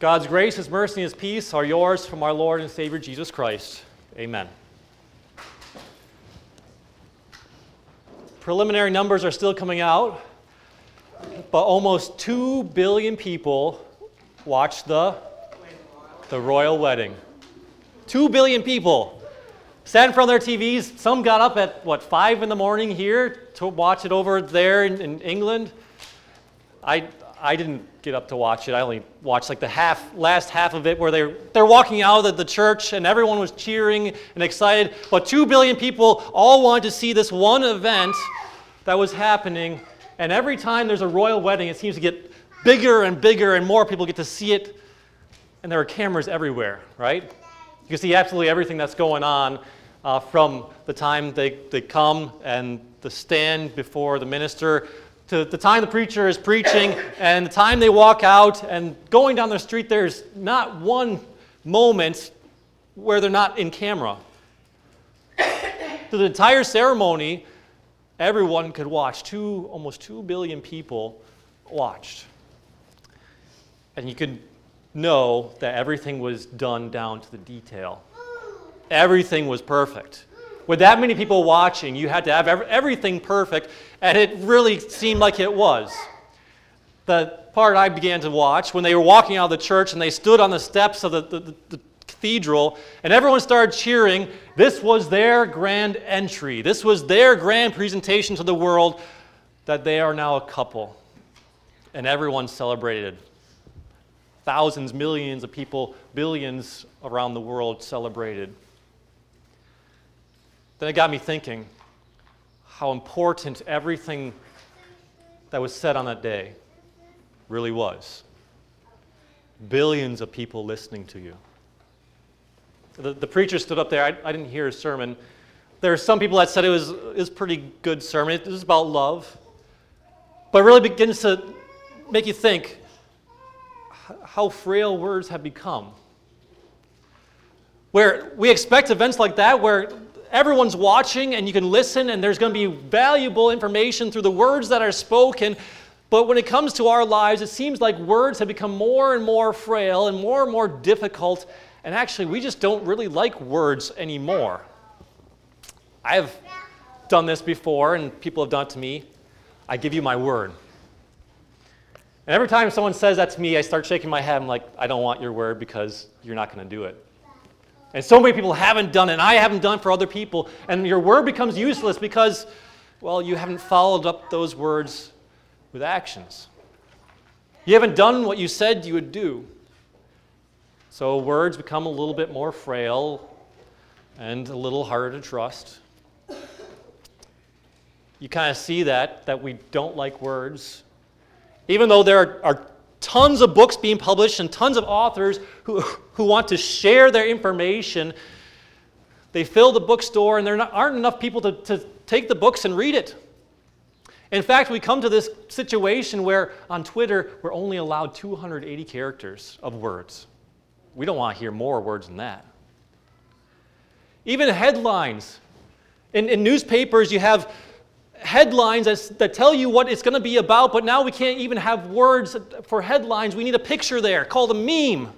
God's grace, His mercy, and His peace are yours from our Lord and Savior Jesus Christ. Amen. Preliminary numbers are still coming out, but almost 2 billion people watched the, the royal wedding. 2 billion people sat in front of their TVs. Some got up at, what, 5 in the morning here to watch it over there in, in England. I, I didn't get up to watch it. I only watched like the half, last half of it where they're, they're walking out of the church and everyone was cheering and excited. But two billion people all wanted to see this one event that was happening. And every time there's a royal wedding, it seems to get bigger and bigger and more people get to see it. And there are cameras everywhere, right? You can see absolutely everything that's going on uh, from the time they, they come and the stand before the minister to the time the preacher is preaching and the time they walk out and going down the street, there's not one moment where they're not in camera. Through the entire ceremony, everyone could watch. Two, almost two billion people watched. And you could know that everything was done down to the detail. Everything was perfect with that many people watching, you had to have everything perfect, and it really seemed like it was. The part I began to watch, when they were walking out of the church and they stood on the steps of the, the, the cathedral, and everyone started cheering, this was their grand entry. This was their grand presentation to the world that they are now a couple. And everyone celebrated. Thousands, millions of people, billions around the world celebrated. Then it got me thinking how important everything that was said on that day really was. Billions of people listening to you. The, the preacher stood up there. I, I didn't hear his sermon. There are some people that said it was, it was a pretty good sermon. It was about love. But it really begins to make you think how frail words have become. Where we expect events like that, where everyone's watching and you can listen and there's going to be valuable information through the words that are spoken. But when it comes to our lives, it seems like words have become more and more frail and more and more difficult. And actually, we just don't really like words anymore. I've done this before, and people have done it to me. I give you my word. And every time someone says that to me, I start shaking my head. I'm like, I don't want your word because you're not going to do it. And so many people haven't done and I haven't done for other people. And your word becomes useless because, well, you haven't followed up those words with actions. You haven't done what you said you would do. So words become a little bit more frail and a little harder to trust. You kind of see that, that we don't like words. Even though there are, are tons of books being published and tons of authors who, who want to share their information. They fill the bookstore, and there aren't enough people to, to take the books and read it. In fact, we come to this situation where on Twitter, we're only allowed 280 characters of words. We don't want to hear more words than that. Even headlines. In, in newspapers, you have headlines that tell you what it's going to be about, but now we can't even have words for headlines. We need a picture there called a meme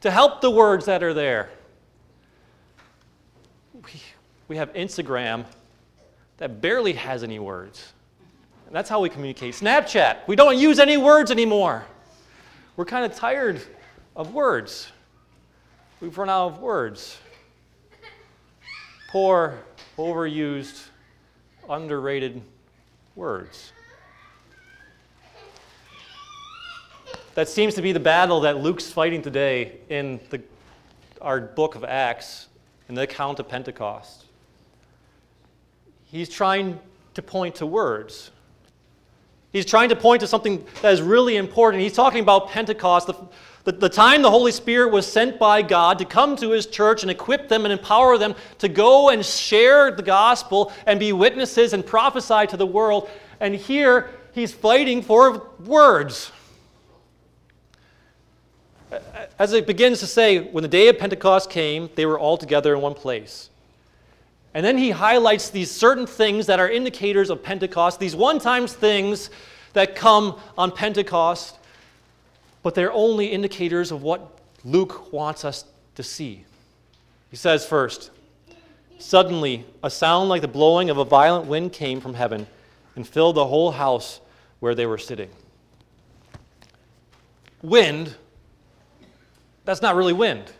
to help the words that are there. We, we have Instagram that barely has any words. And that's how we communicate. Snapchat, we don't use any words anymore. We're kind of tired of words. We've run out of words. Poor, overused underrated words. That seems to be the battle that Luke's fighting today in the, our book of Acts, in the account of Pentecost. He's trying to point to words. He's trying to point to something that is really important. He's talking about Pentecost, the, the, the time the Holy Spirit was sent by God to come to his church and equip them and empower them to go and share the gospel and be witnesses and prophesy to the world. And here he's fighting for words. As it begins to say, when the day of Pentecost came, they were all together in one place. And then he highlights these certain things that are indicators of Pentecost, these one time things that come on Pentecost. But they're only indicators of what Luke wants us to see. He says first, Suddenly, a sound like the blowing of a violent wind came from heaven and filled the whole house where they were sitting. Wind, that's not really wind.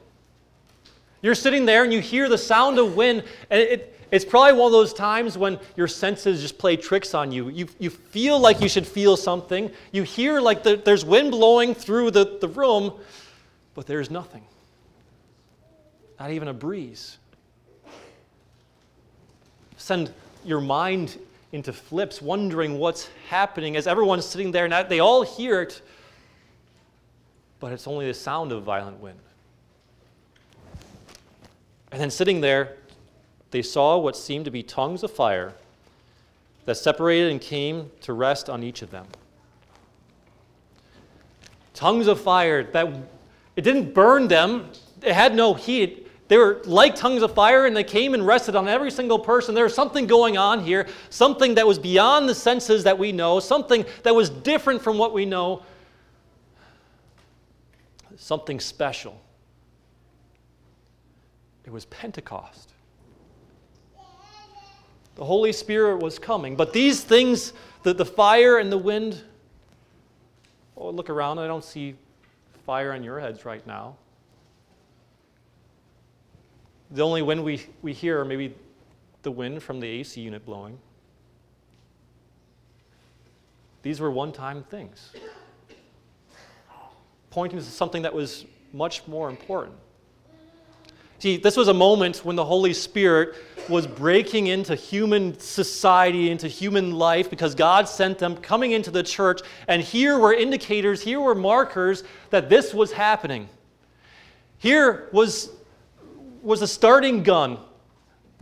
You're sitting there and you hear the sound of wind, and it, it's probably one of those times when your senses just play tricks on you. You, you feel like you should feel something. You hear like the, there's wind blowing through the, the room, but there's nothing. Not even a breeze. Send your mind into flips, wondering what's happening as everyone's sitting there and they all hear it, but it's only the sound of violent wind. And then sitting there, they saw what seemed to be tongues of fire that separated and came to rest on each of them. Tongues of fire that it didn't burn them, it had no heat. They were like tongues of fire and they came and rested on every single person. There was something going on here, something that was beyond the senses that we know, something that was different from what we know, something special. It was Pentecost. The Holy Spirit was coming. But these things, the, the fire and the wind, oh, look around. I don't see fire on your heads right now. The only wind we, we hear are maybe the wind from the AC unit blowing. These were one time things, pointing to something that was much more important. See, this was a moment when the Holy Spirit was breaking into human society, into human life, because God sent them coming into the church. And here were indicators, here were markers that this was happening. Here was, was a starting gun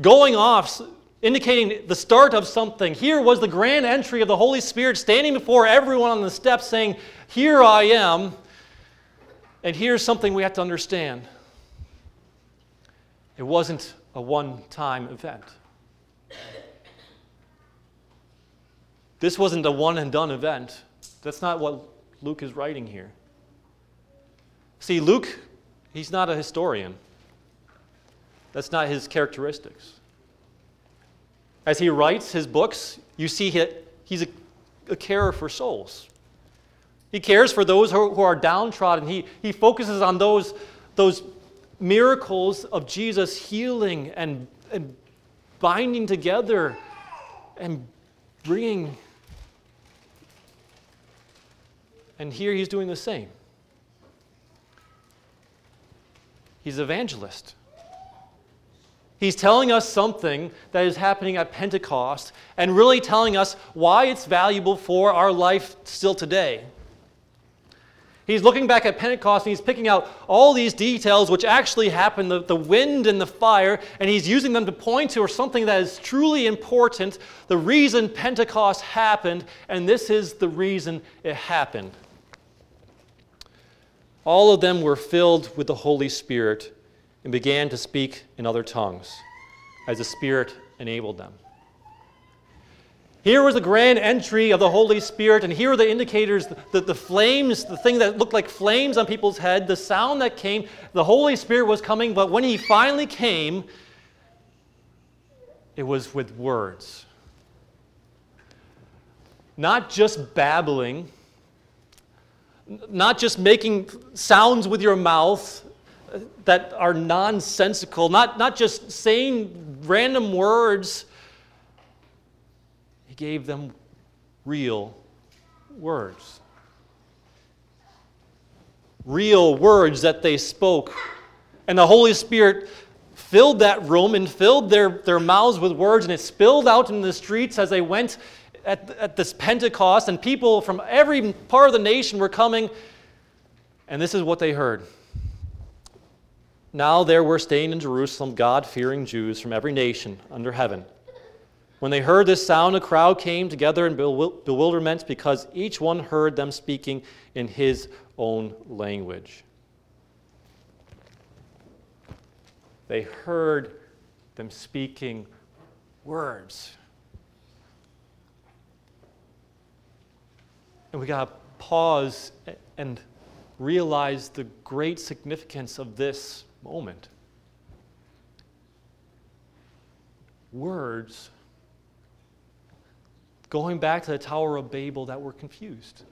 going off, indicating the start of something. Here was the grand entry of the Holy Spirit standing before everyone on the steps saying, Here I am. And here's something we have to understand it wasn't a one time event. This wasn't a one and done event. That's not what Luke is writing here. See, Luke, he's not a historian. That's not his characteristics. As he writes his books, you see he, he's a, a carer for souls. He cares for those who, who are downtrodden. He, he focuses on those, those miracles of Jesus healing and, and binding together and bringing. And here he's doing the same. He's evangelist. He's telling us something that is happening at Pentecost and really telling us why it's valuable for our life still today. He's looking back at Pentecost and he's picking out all these details which actually happened the, the wind and the fire, and he's using them to point to something that is truly important the reason Pentecost happened, and this is the reason it happened. All of them were filled with the Holy Spirit and began to speak in other tongues as the Spirit enabled them. Here was the grand entry of the Holy Spirit, and here are the indicators the, the flames, the thing that looked like flames on people's head, the sound that came. The Holy Spirit was coming, but when he finally came, it was with words. Not just babbling, not just making sounds with your mouth that are nonsensical, not, not just saying random words gave them real words. Real words that they spoke. And the Holy Spirit filled that room and filled their, their mouths with words, and it spilled out in the streets as they went at, at this Pentecost, and people from every part of the nation were coming, and this is what they heard. Now there were staying in Jerusalem God fearing Jews from every nation under heaven. When they heard this sound, a crowd came together in bewilderment because each one heard them speaking in his own language. They heard them speaking words. And we got to pause and realize the great significance of this moment. Words going back to the Tower of Babel that were confused.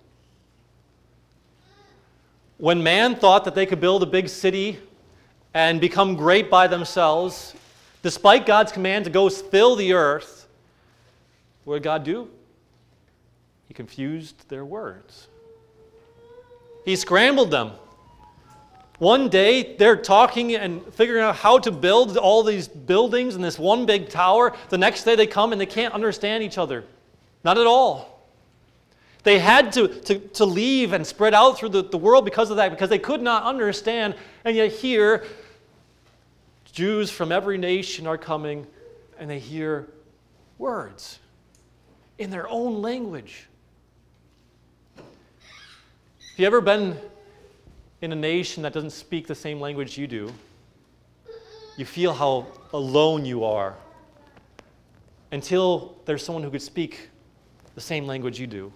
When man thought that they could build a big city and become great by themselves, despite God's command to go fill the earth, what did God do? He confused their words. He scrambled them. One day they're talking and figuring out how to build all these buildings in this one big tower. The next day they come and they can't understand each other. Not at all. They had to, to, to leave and spread out through the, the world because of that, because they could not understand. And yet, here, Jews from every nation are coming and they hear words in their own language. Have you ever been in a nation that doesn't speak the same language you do? You feel how alone you are until there's someone who could speak the same language you do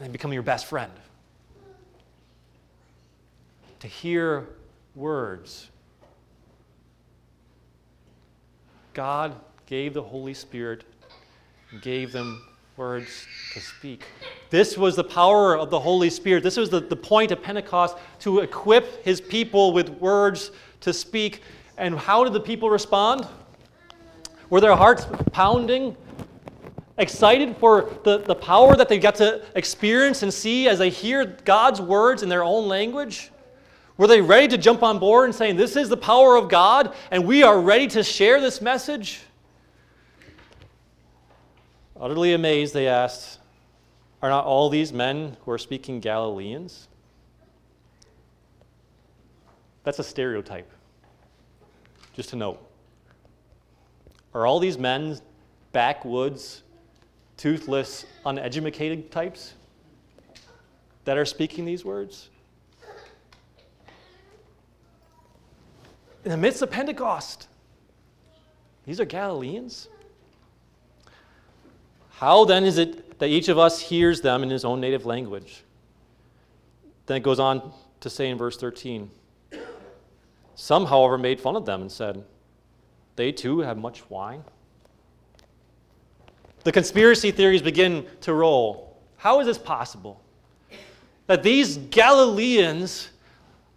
and they become your best friend. To hear words. God gave the Holy Spirit, gave them words to speak. This was the power of the Holy Spirit. This was the, the point of Pentecost to equip his people with words to speak. And how did the people respond? Were their hearts pounding? Excited for the, the power that they got to experience and see as they hear God's words in their own language? Were they ready to jump on board and saying, This is the power of God, and we are ready to share this message? Utterly amazed, they asked, Are not all these men who are speaking Galileans? That's a stereotype, just to note. Are all these men backwoods, toothless, uneducated types that are speaking these words? In the midst of Pentecost, these are Galileans. How then is it that each of us hears them in his own native language? Then it goes on to say in verse 13 Some, however, made fun of them and said, They too have much wine. The conspiracy theories begin to roll. How is this possible? That these Galileans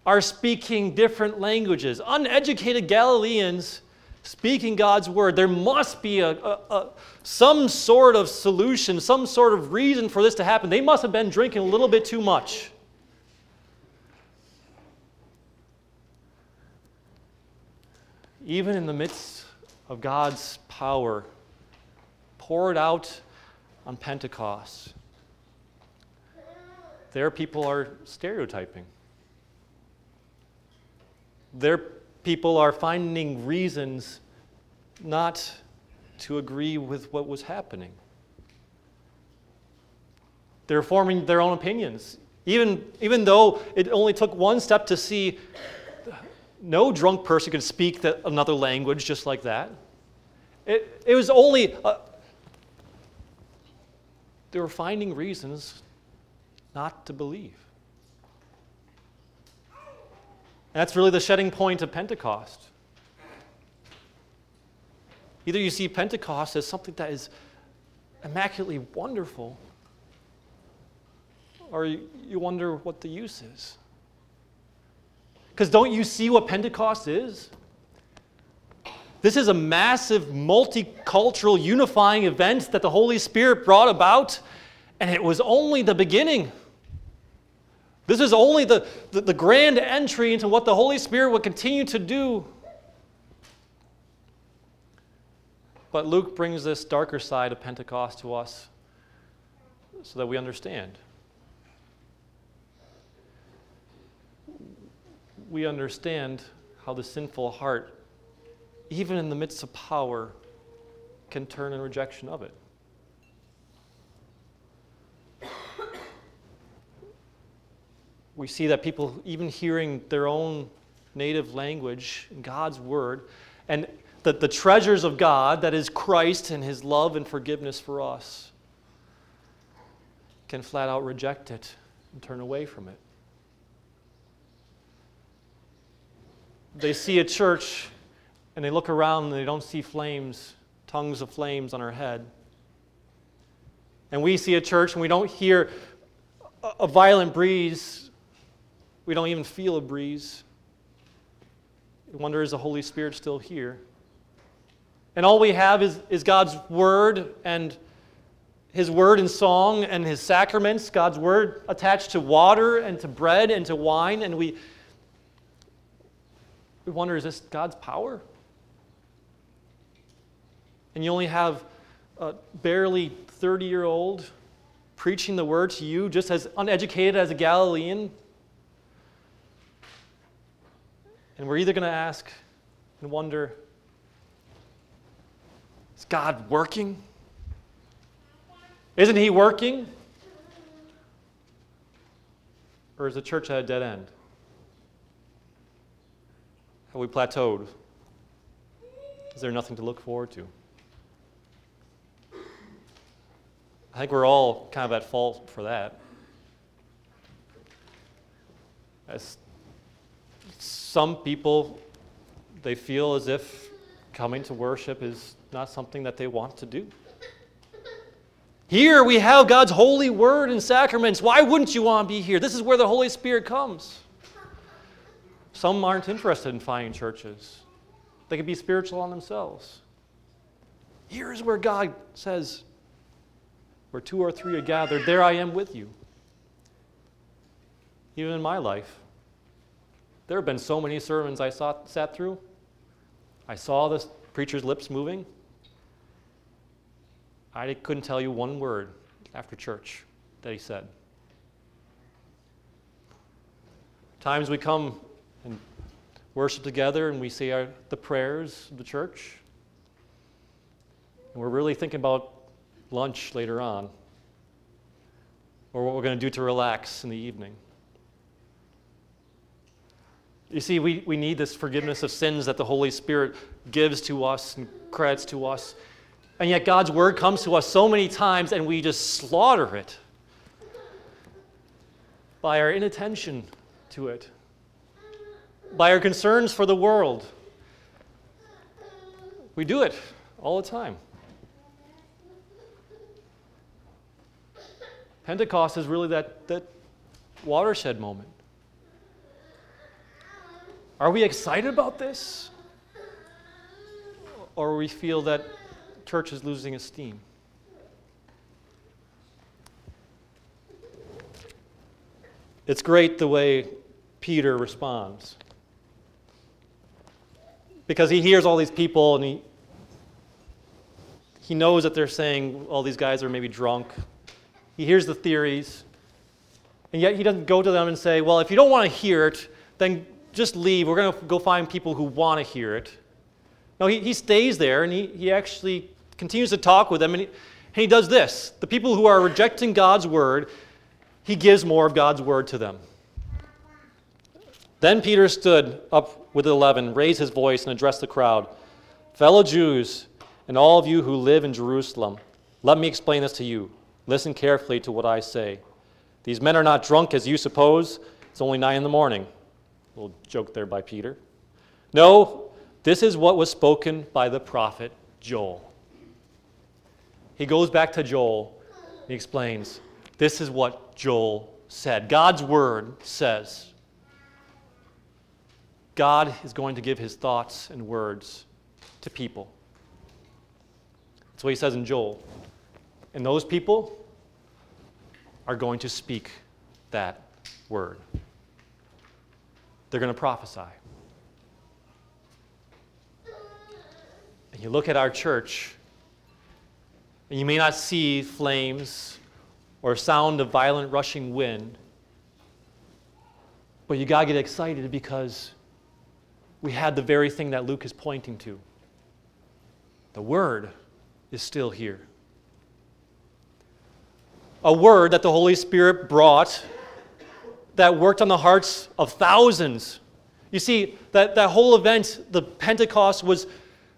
are speaking different languages. Uneducated Galileans speaking God's word. There must be a, a, a, some sort of solution, some sort of reason for this to happen. They must have been drinking a little bit too much. Even in the midst of God's power poured out on Pentecost, there people are stereotyping. Their people are finding reasons not to agree with what was happening. They're forming their own opinions. Even, even though it only took one step to see no drunk person could speak the, another language just like that. It, it was only, uh, they were finding reasons not to believe. And that's really the shedding point of Pentecost. Either you see Pentecost as something that is immaculately wonderful, or you wonder what the use is. Because don't you see what Pentecost is? This is a massive, multicultural, unifying event that the Holy Spirit brought about, and it was only the beginning. This is only the, the, the, grand entry into what the Holy Spirit will continue to do. But Luke brings this darker side of Pentecost to us so that we understand. We understand how the sinful heart, even in the midst of power, can turn in rejection of it. we see that people even hearing their own native language and God's word and the, the treasures of God, that is Christ and his love and forgiveness for us, can flat out reject it and turn away from it. They see a church and they look around and they don't see flames, tongues of flames on our head. And we see a church and we don't hear a violent breeze, we don't even feel a breeze. We wonder is the Holy Spirit still here? And all we have is, is God's Word and His Word in song and His sacraments, God's Word attached to water and to bread and to wine. And we, we wonder is this God's power? And you only have a barely 30 year old preaching the Word to you, just as uneducated as a Galilean. And we're either going to ask and wonder, is God working? Isn't He working? Or is the church at a dead end? Have we plateaued? Is there nothing to look forward to? I think we're all kind of at fault for that. As some people, they feel as if coming to worship is not something that they want to do. Here we have God's holy word and sacraments. Why wouldn't you want to be here? This is where the Holy Spirit comes. Some aren't interested in finding churches, they can be spiritual on themselves. Here is where God says, Where two or three are gathered, there I am with you. Even in my life, there have been so many sermons I saw, sat through. I saw the preacher's lips moving. I couldn't tell you one word after church that he said. Times we come and worship together and we say our, the prayers of the church. And we're really thinking about lunch later on or what we're going to do to relax in the evening. You see, we, we need this forgiveness of sins that the Holy Spirit gives to us and credits to us. And yet, God's word comes to us so many times and we just slaughter it by our inattention to it, by our concerns for the world. We do it all the time. Pentecost is really that, that watershed moment. Are we excited about this? Or we feel that church is losing esteem? It's great the way Peter responds. Because he hears all these people and he, he knows that they're saying all these guys are maybe drunk. He hears the theories. And yet he doesn't go to them and say, well, if you don't want to hear it, then just leave. We're going to go find people who want to hear it. No, he, he stays there and he, he actually continues to talk with them. And he, and he does this the people who are rejecting God's word, he gives more of God's word to them. Then Peter stood up with the eleven, raised his voice, and addressed the crowd Fellow Jews, and all of you who live in Jerusalem, let me explain this to you. Listen carefully to what I say. These men are not drunk as you suppose. It's only nine in the morning. A little joke there by Peter. No, this is what was spoken by the prophet Joel. He goes back to Joel. and He explains, This is what Joel said. God's word says. God is going to give his thoughts and words to people. That's what he says in Joel. And those people are going to speak that word they're going to prophesy. And you look at our church, and you may not see flames or sound of violent rushing wind, but you got to get excited because we had the very thing that Luke is pointing to. The Word is still here. A word that the Holy Spirit brought that worked on the hearts of thousands. You see, that, that whole event, the Pentecost, was,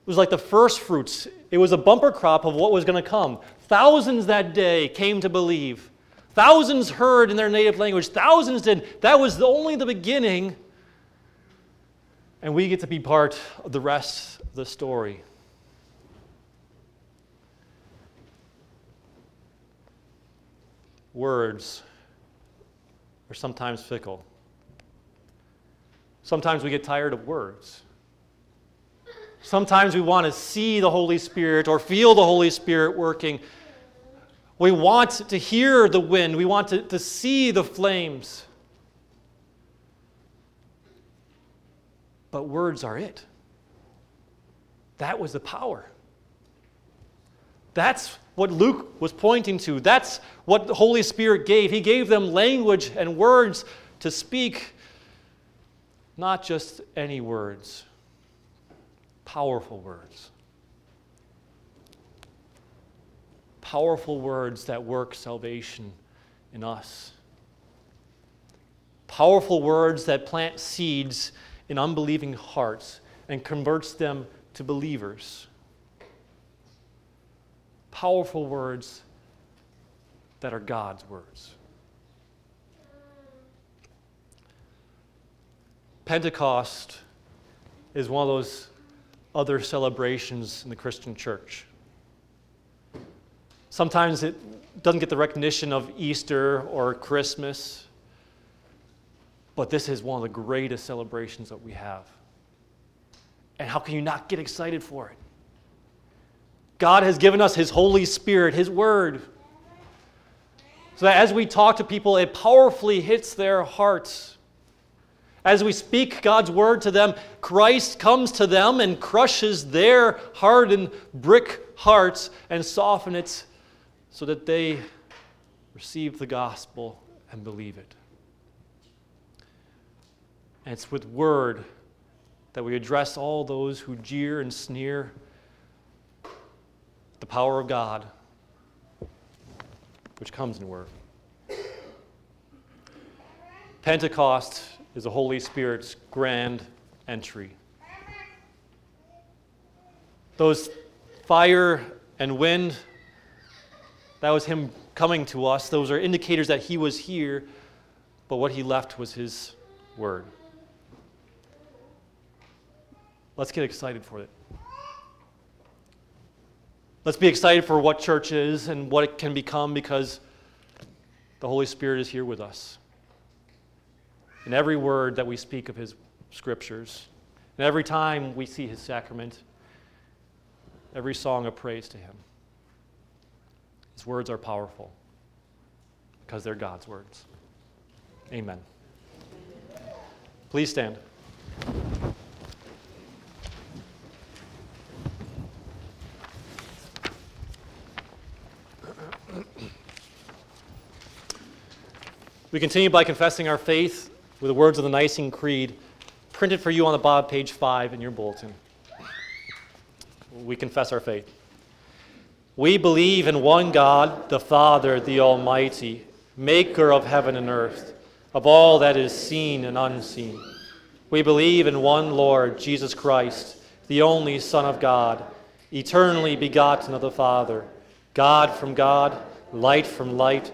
was like the first fruits. It was a bumper crop of what was going to come. Thousands that day came to believe. Thousands heard in their native language. Thousands did. That was only the beginning And we get to be part of the rest of the story. Words are sometimes fickle. Sometimes we get tired of words. Sometimes we want to see the Holy Spirit or feel the Holy Spirit working. We want to hear the wind. We want to, to see the flames. But words are it. That was the power. That's what Luke was pointing to. That's what the Holy Spirit gave. He gave them language and words to speak, not just any words powerful words. Powerful words that work salvation in us. Powerful words that plant seeds in unbelieving hearts and converts them to believers. Powerful words that are God's words. Pentecost is one of those other celebrations in the Christian church. Sometimes it doesn't get the recognition of Easter or Christmas, but this is one of the greatest celebrations that we have. And how can you not get excited for it? God has given us His Holy Spirit, His Word. So that as we talk to people, it powerfully hits their hearts. As we speak God's word to them, Christ comes to them and crushes their hardened brick hearts and softens it so that they receive the gospel and believe it. And it's with word that we address all those who jeer and sneer the power of God, which comes in word. Pentecost is the Holy Spirit's grand entry. Those fire and wind, that was Him coming to us. Those are indicators that He was here, but what He left was His Word. Let's get excited for it. Let's be excited for what church is and what it can become because the Holy Spirit is here with us in every word that we speak of his scriptures, and every time we see his sacrament, every song of praise to him. His words are powerful because they're God's words. Amen. Please stand. We continue by confessing our faith with the words of the Nicene Creed printed for you on the bottom page 5 in your bulletin. We confess our faith. We believe in one God, the Father, the Almighty, maker of heaven and earth, of all that is seen and unseen. We believe in one Lord, Jesus Christ, the only Son of God, eternally begotten of the Father, God from God, light from light,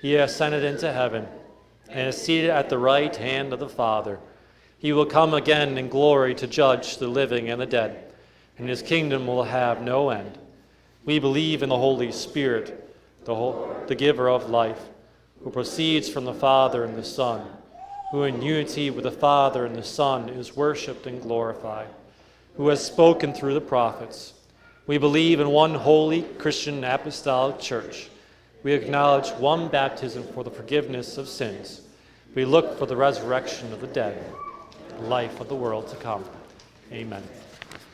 He ascended into heaven and is seated at the right hand of the Father. He will come again in glory to judge the living and the dead, and his kingdom will have no end. We believe in the Holy Spirit, the, whole, the giver of life, who proceeds from the Father and the Son, who in unity with the Father and the Son is worshiped and glorified, who has spoken through the prophets. We believe in one holy Christian apostolic church we acknowledge one baptism for the forgiveness of sins. We look for the resurrection of the dead, life of the world to come. Amen.